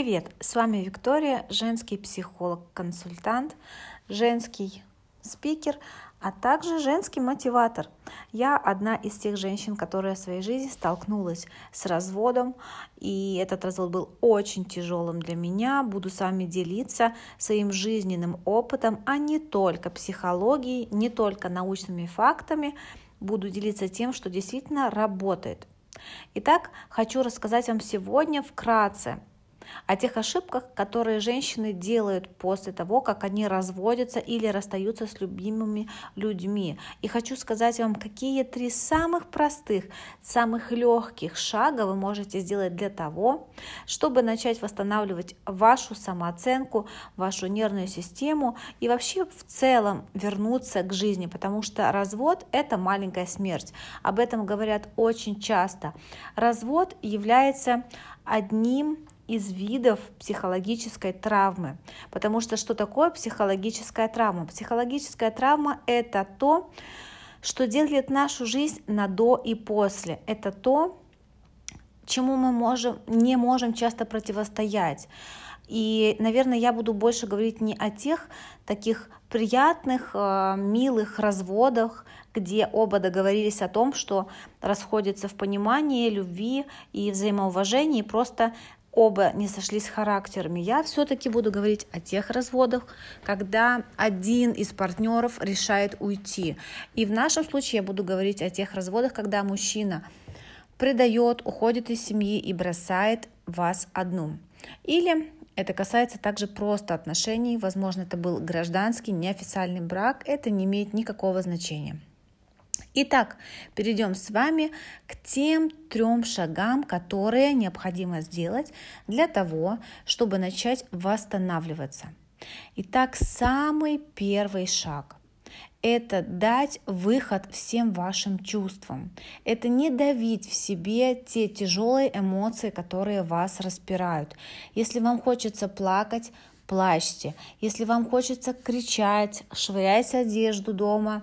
Привет, с вами Виктория, женский психолог-консультант, женский спикер, а также женский мотиватор. Я одна из тех женщин, которая в своей жизни столкнулась с разводом, и этот развод был очень тяжелым для меня. Буду с вами делиться своим жизненным опытом, а не только психологией, не только научными фактами. Буду делиться тем, что действительно работает. Итак, хочу рассказать вам сегодня вкратце о тех ошибках, которые женщины делают после того, как они разводятся или расстаются с любимыми людьми. И хочу сказать вам, какие три самых простых, самых легких шага вы можете сделать для того, чтобы начать восстанавливать вашу самооценку, вашу нервную систему и вообще в целом вернуться к жизни, потому что развод – это маленькая смерть. Об этом говорят очень часто. Развод является одним из видов психологической травмы. Потому что что такое психологическая травма? Психологическая травма – это то, что делит нашу жизнь на до и после. Это то, чему мы можем, не можем часто противостоять. И, наверное, я буду больше говорить не о тех таких приятных, э, милых разводах, где оба договорились о том, что расходятся в понимании, любви и взаимоуважении, просто оба не сошлись характерами. Я все-таки буду говорить о тех разводах, когда один из партнеров решает уйти. И в нашем случае я буду говорить о тех разводах, когда мужчина предает, уходит из семьи и бросает вас одну. Или это касается также просто отношений, возможно, это был гражданский, неофициальный брак, это не имеет никакого значения. Итак, перейдем с вами к тем трем шагам, которые необходимо сделать для того, чтобы начать восстанавливаться. Итак, самый первый шаг – это дать выход всем вашим чувствам. Это не давить в себе те тяжелые эмоции, которые вас распирают. Если вам хочется плакать, плачьте. Если вам хочется кричать, швыряйте одежду дома,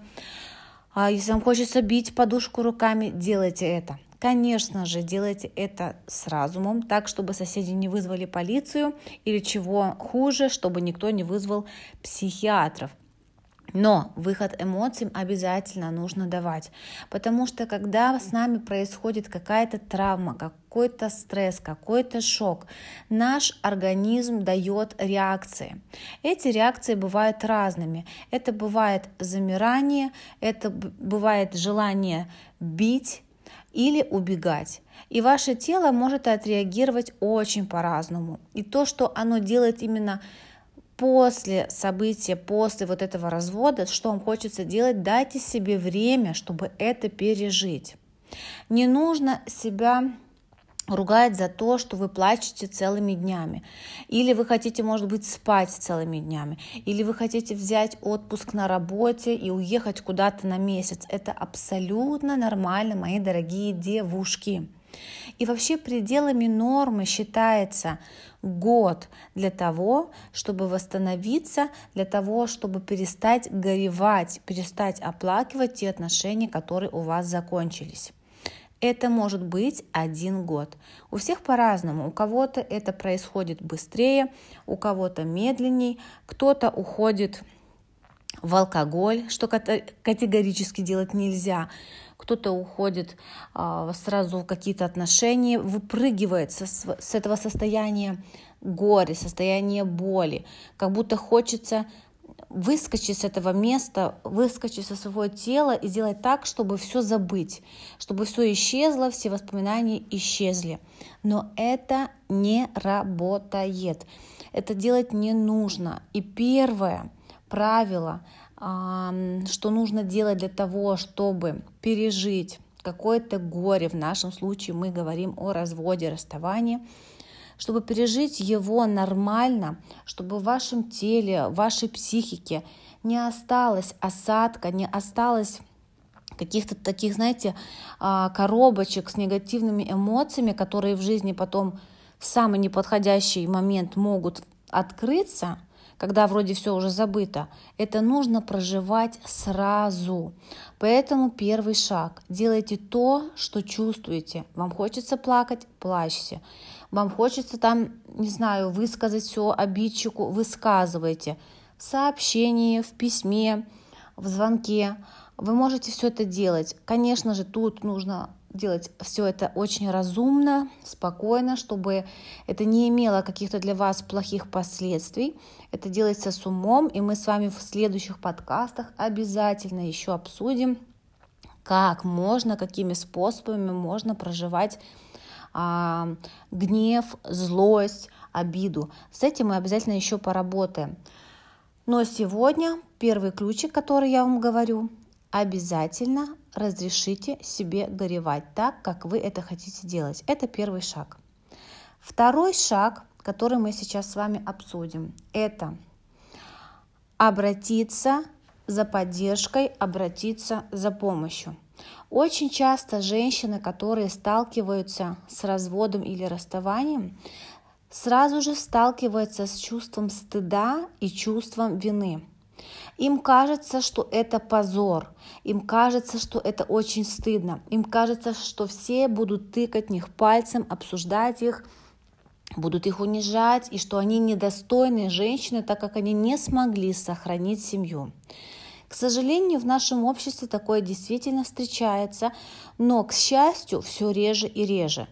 а если вам хочется бить подушку руками, делайте это. Конечно же, делайте это с разумом, так, чтобы соседи не вызвали полицию или чего хуже, чтобы никто не вызвал психиатров. Но выход эмоциям обязательно нужно давать, потому что когда с нами происходит какая-то травма, какой-то стресс, какой-то шок, наш организм дает реакции. Эти реакции бывают разными. Это бывает замирание, это бывает желание бить, или убегать. И ваше тело может отреагировать очень по-разному. И то, что оно делает именно после события, после вот этого развода, что вам хочется делать, дайте себе время, чтобы это пережить. Не нужно себя ругать за то, что вы плачете целыми днями, или вы хотите, может быть, спать целыми днями, или вы хотите взять отпуск на работе и уехать куда-то на месяц. Это абсолютно нормально, мои дорогие девушки. И вообще пределами нормы считается год для того, чтобы восстановиться, для того, чтобы перестать горевать, перестать оплакивать те отношения, которые у вас закончились. Это может быть один год. У всех по-разному. У кого-то это происходит быстрее, у кого-то медленней, кто-то уходит в алкоголь, что категорически делать нельзя кто-то уходит а, сразу в какие-то отношения, выпрыгивает со, с этого состояния горя, состояния боли, как будто хочется выскочить с этого места, выскочить со своего тела и сделать так, чтобы все забыть, чтобы все исчезло, все воспоминания исчезли. Но это не работает. Это делать не нужно. И первое правило – что нужно делать для того, чтобы пережить какое-то горе, в нашем случае мы говорим о разводе, расставании, чтобы пережить его нормально, чтобы в вашем теле, в вашей психике не осталось осадка, не осталось каких-то таких, знаете, а, коробочек с негативными эмоциями, которые в жизни потом в самый неподходящий момент могут открыться – когда вроде все уже забыто. Это нужно проживать сразу. Поэтому первый шаг. Делайте то, что чувствуете. Вам хочется плакать – плачьте. Вам хочется там, не знаю, высказать все обидчику – высказывайте. В сообщении, в письме, в звонке. Вы можете все это делать. Конечно же, тут нужно делать все это очень разумно, спокойно, чтобы это не имело каких-то для вас плохих последствий. Это делается с умом, и мы с вами в следующих подкастах обязательно еще обсудим, как можно, какими способами можно проживать а, гнев, злость, обиду. С этим мы обязательно еще поработаем. Но сегодня первый ключик, который я вам говорю, обязательно разрешите себе горевать так, как вы это хотите делать. Это первый шаг. Второй шаг, который мы сейчас с вами обсудим, это обратиться за поддержкой, обратиться за помощью. Очень часто женщины, которые сталкиваются с разводом или расставанием, сразу же сталкиваются с чувством стыда и чувством вины. Им кажется, что это позор, им кажется, что это очень стыдно, им кажется, что все будут тыкать в них пальцем, обсуждать их, будут их унижать, и что они недостойные женщины, так как они не смогли сохранить семью. К сожалению, в нашем обществе такое действительно встречается, но, к счастью, все реже и реже.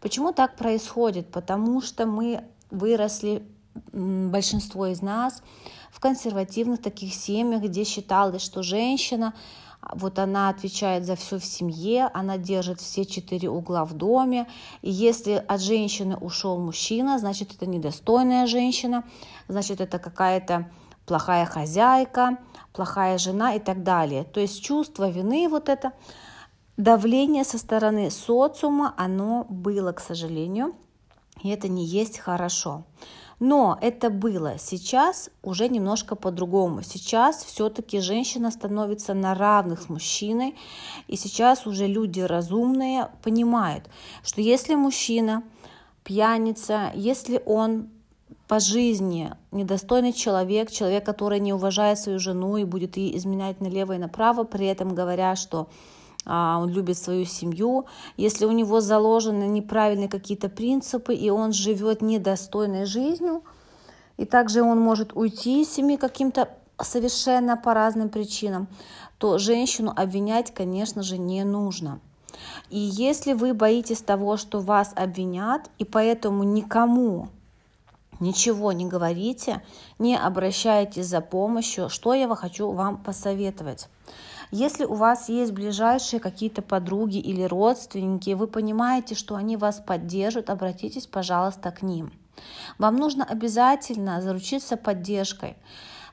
Почему так происходит? Потому что мы выросли, большинство из нас, в консервативных таких семьях, где считалось, что женщина, вот она отвечает за все в семье, она держит все четыре угла в доме, и если от женщины ушел мужчина, значит это недостойная женщина, значит это какая-то плохая хозяйка, плохая жена и так далее. То есть чувство вины вот это, давление со стороны социума, оно было, к сожалению, и это не есть хорошо. Но это было. Сейчас уже немножко по-другому. Сейчас все-таки женщина становится на равных с мужчиной. И сейчас уже люди разумные понимают, что если мужчина пьяница, если он по жизни недостойный человек, человек, который не уважает свою жену и будет ей изменять налево и направо, при этом говоря, что он любит свою семью, если у него заложены неправильные какие-то принципы, и он живет недостойной жизнью, и также он может уйти из семьи каким-то совершенно по разным причинам, то женщину обвинять, конечно же, не нужно. И если вы боитесь того, что вас обвинят, и поэтому никому ничего не говорите, не обращайтесь за помощью, что я хочу вам посоветовать. Если у вас есть ближайшие какие-то подруги или родственники, вы понимаете, что они вас поддержат, обратитесь, пожалуйста, к ним. Вам нужно обязательно заручиться поддержкой.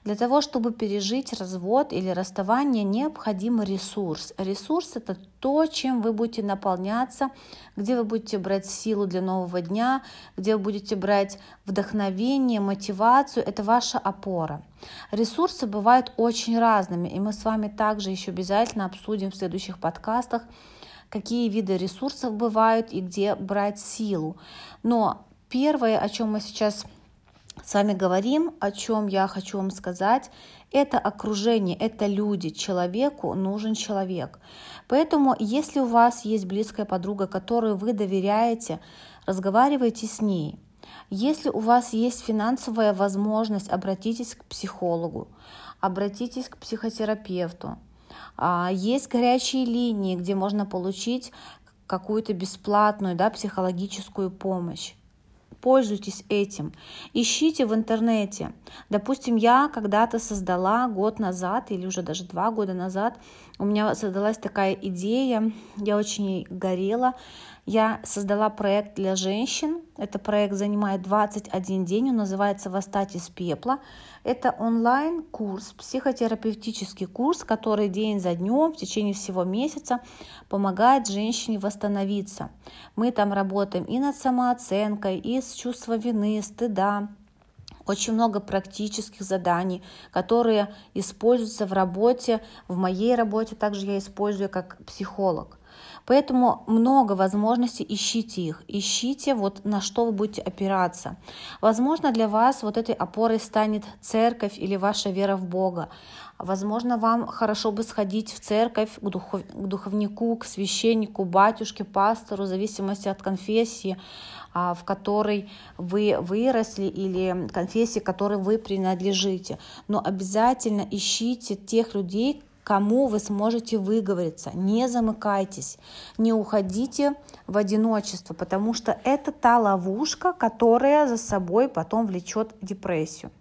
Для того, чтобы пережить развод или расставание, необходим ресурс. Ресурс – это то, чем вы будете наполняться, где вы будете брать силу для нового дня, где вы будете брать вдохновение, мотивацию. Это ваша опора. Ресурсы бывают очень разными, и мы с вами также еще обязательно обсудим в следующих подкастах, какие виды ресурсов бывают и где брать силу. Но первое, о чем мы сейчас с вами говорим, о чем я хочу вам сказать, это окружение, это люди. Человеку нужен человек. Поэтому, если у вас есть близкая подруга, которой вы доверяете, разговаривайте с ней. Если у вас есть финансовая возможность, обратитесь к психологу, обратитесь к психотерапевту. А, есть горячие линии, где можно получить какую-то бесплатную да, психологическую помощь пользуйтесь этим. Ищите в интернете. Допустим, я когда-то создала год назад или уже даже два года назад, у меня создалась такая идея, я очень горела, я создала проект для женщин. Этот проект занимает 21 день, он называется «Восстать из пепла». Это онлайн-курс, психотерапевтический курс, который день за днем в течение всего месяца помогает женщине восстановиться. Мы там работаем и над самооценкой, и с чувством вины, стыда, очень много практических заданий, которые используются в работе, в моей работе также я использую как психолог. Поэтому много возможностей, ищите их, ищите вот на что вы будете опираться. Возможно, для вас вот этой опорой станет церковь или ваша вера в Бога. Возможно, вам хорошо бы сходить в церковь к, духов, к духовнику, к священнику, батюшке, пастору, в зависимости от конфессии, а, в которой вы выросли или конфессии, которой вы принадлежите. Но обязательно ищите тех людей, кому вы сможете выговориться. Не замыкайтесь, не уходите в одиночество, потому что это та ловушка, которая за собой потом влечет депрессию.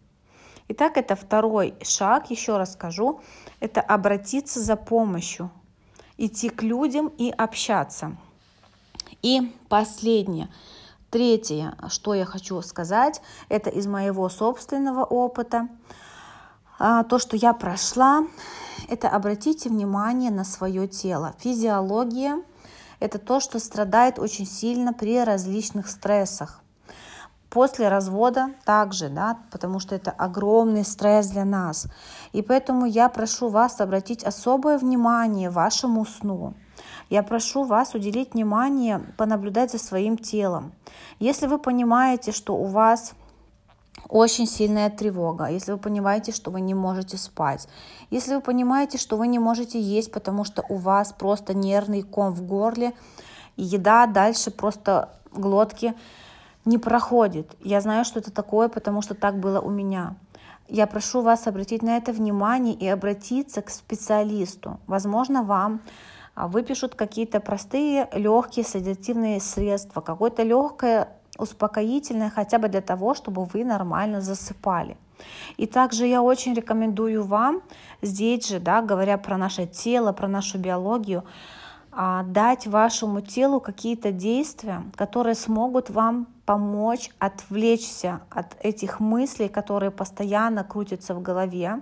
Итак, это второй шаг, еще раз скажу, это обратиться за помощью, идти к людям и общаться. И последнее, третье, что я хочу сказать, это из моего собственного опыта. А, то, что я прошла, это обратите внимание на свое тело. Физиология – это то, что страдает очень сильно при различных стрессах. После развода также, да, потому что это огромный стресс для нас. И поэтому я прошу вас обратить особое внимание вашему сну. Я прошу вас уделить внимание, понаблюдать за своим телом. Если вы понимаете, что у вас очень сильная тревога, если вы понимаете, что вы не можете спать, если вы понимаете, что вы не можете есть, потому что у вас просто нервный ком в горле, и еда дальше просто глотки не проходит. Я знаю, что это такое, потому что так было у меня. Я прошу вас обратить на это внимание и обратиться к специалисту. Возможно, вам а, выпишут какие-то простые, легкие седативные средства, какое-то легкое успокоительное хотя бы для того, чтобы вы нормально засыпали. И также я очень рекомендую вам здесь же, да, говоря про наше тело, про нашу биологию, а, дать вашему телу какие-то действия, которые смогут вам помочь отвлечься от этих мыслей, которые постоянно крутятся в голове.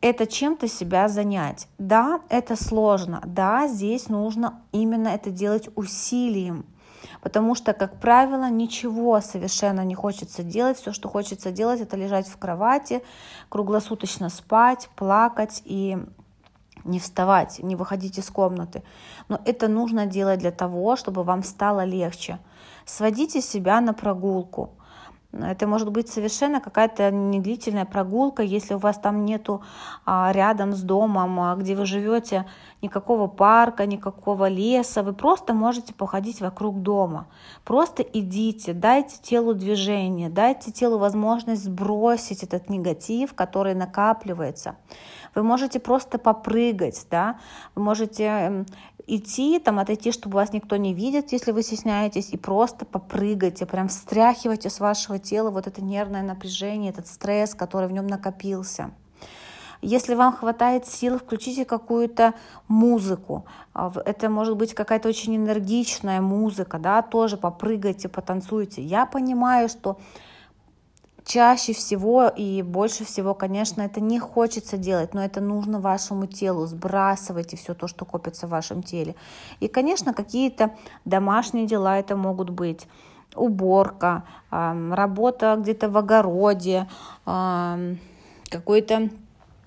Это чем-то себя занять. Да, это сложно. Да, здесь нужно именно это делать усилием. Потому что, как правило, ничего совершенно не хочется делать. Все, что хочется делать, это лежать в кровати, круглосуточно спать, плакать и не вставать, не выходить из комнаты. Но это нужно делать для того, чтобы вам стало легче. Сводите себя на прогулку. Это может быть совершенно какая-то недлительная прогулка, если у вас там нету а, рядом с домом, а, где вы живете, никакого парка, никакого леса. Вы просто можете походить вокруг дома. Просто идите, дайте телу движение, дайте телу возможность сбросить этот негатив, который накапливается. Вы можете просто попрыгать, да? вы можете эм, идти, там, отойти, чтобы вас никто не видит, если вы стесняетесь, и просто попрыгайте, прям встряхивайте с вашего тела вот это нервное напряжение, этот стресс, который в нем накопился. Если вам хватает сил, включите какую-то музыку. А, это может быть какая-то очень энергичная музыка, да, тоже попрыгайте, потанцуйте. Я понимаю, что чаще всего и больше всего, конечно, это не хочется делать, но это нужно вашему телу. Сбрасывайте все то, что копится в вашем теле. И, конечно, какие-то домашние дела это могут быть уборка, работа где-то в огороде, какое-то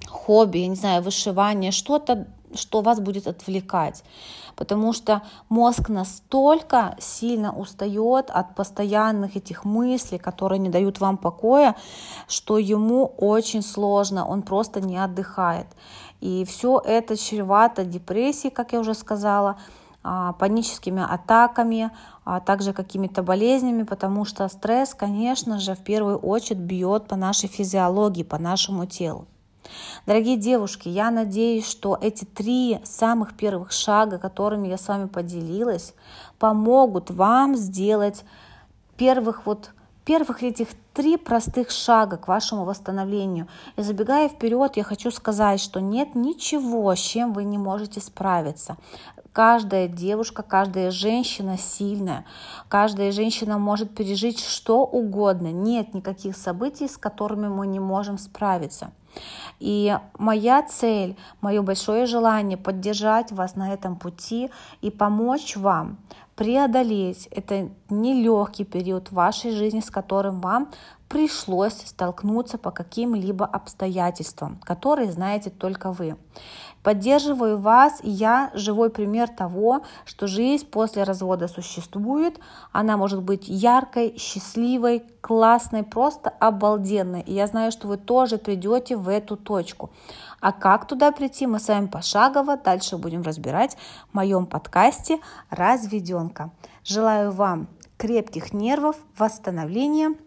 хобби, я не знаю, вышивание, что-то, что вас будет отвлекать потому что мозг настолько сильно устает от постоянных этих мыслей, которые не дают вам покоя, что ему очень сложно, он просто не отдыхает. И все это чревато депрессией, как я уже сказала, а, паническими атаками, а также какими-то болезнями, потому что стресс, конечно же, в первую очередь бьет по нашей физиологии, по нашему телу. Дорогие девушки, я надеюсь, что эти три самых первых шага, которыми я с вами поделилась, помогут вам сделать первых вот первых этих три простых шага к вашему восстановлению. И забегая вперед, я хочу сказать, что нет ничего, с чем вы не можете справиться. Каждая девушка, каждая женщина сильная. Каждая женщина может пережить что угодно. Нет никаких событий, с которыми мы не можем справиться. И моя цель, мое большое желание поддержать вас на этом пути и помочь вам преодолеть это нелегкий период в вашей жизни, с которым вам пришлось столкнуться по каким-либо обстоятельствам, которые знаете только вы. Поддерживаю вас, и я живой пример того, что жизнь после развода существует. Она может быть яркой, счастливой, классной, просто обалденной. И я знаю, что вы тоже придете в эту точку. А как туда прийти, мы с вами пошагово дальше будем разбирать в моем подкасте «Разведенка». Желаю вам крепких нервов, восстановления –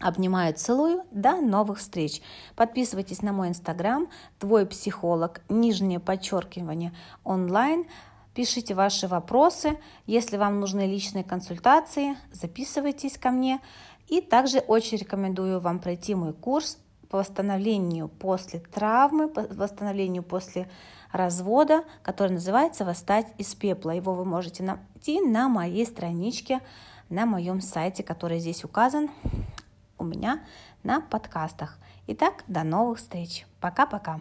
Обнимаю, целую. До новых встреч. Подписывайтесь на мой инстаграм, твой психолог, нижнее подчеркивание онлайн. Пишите ваши вопросы. Если вам нужны личные консультации, записывайтесь ко мне. И также очень рекомендую вам пройти мой курс по восстановлению после травмы, по восстановлению после развода, который называется «Восстать из пепла». Его вы можете найти на моей страничке, на моем сайте, который здесь указан у меня на подкастах. Итак, до новых встреч. Пока-пока.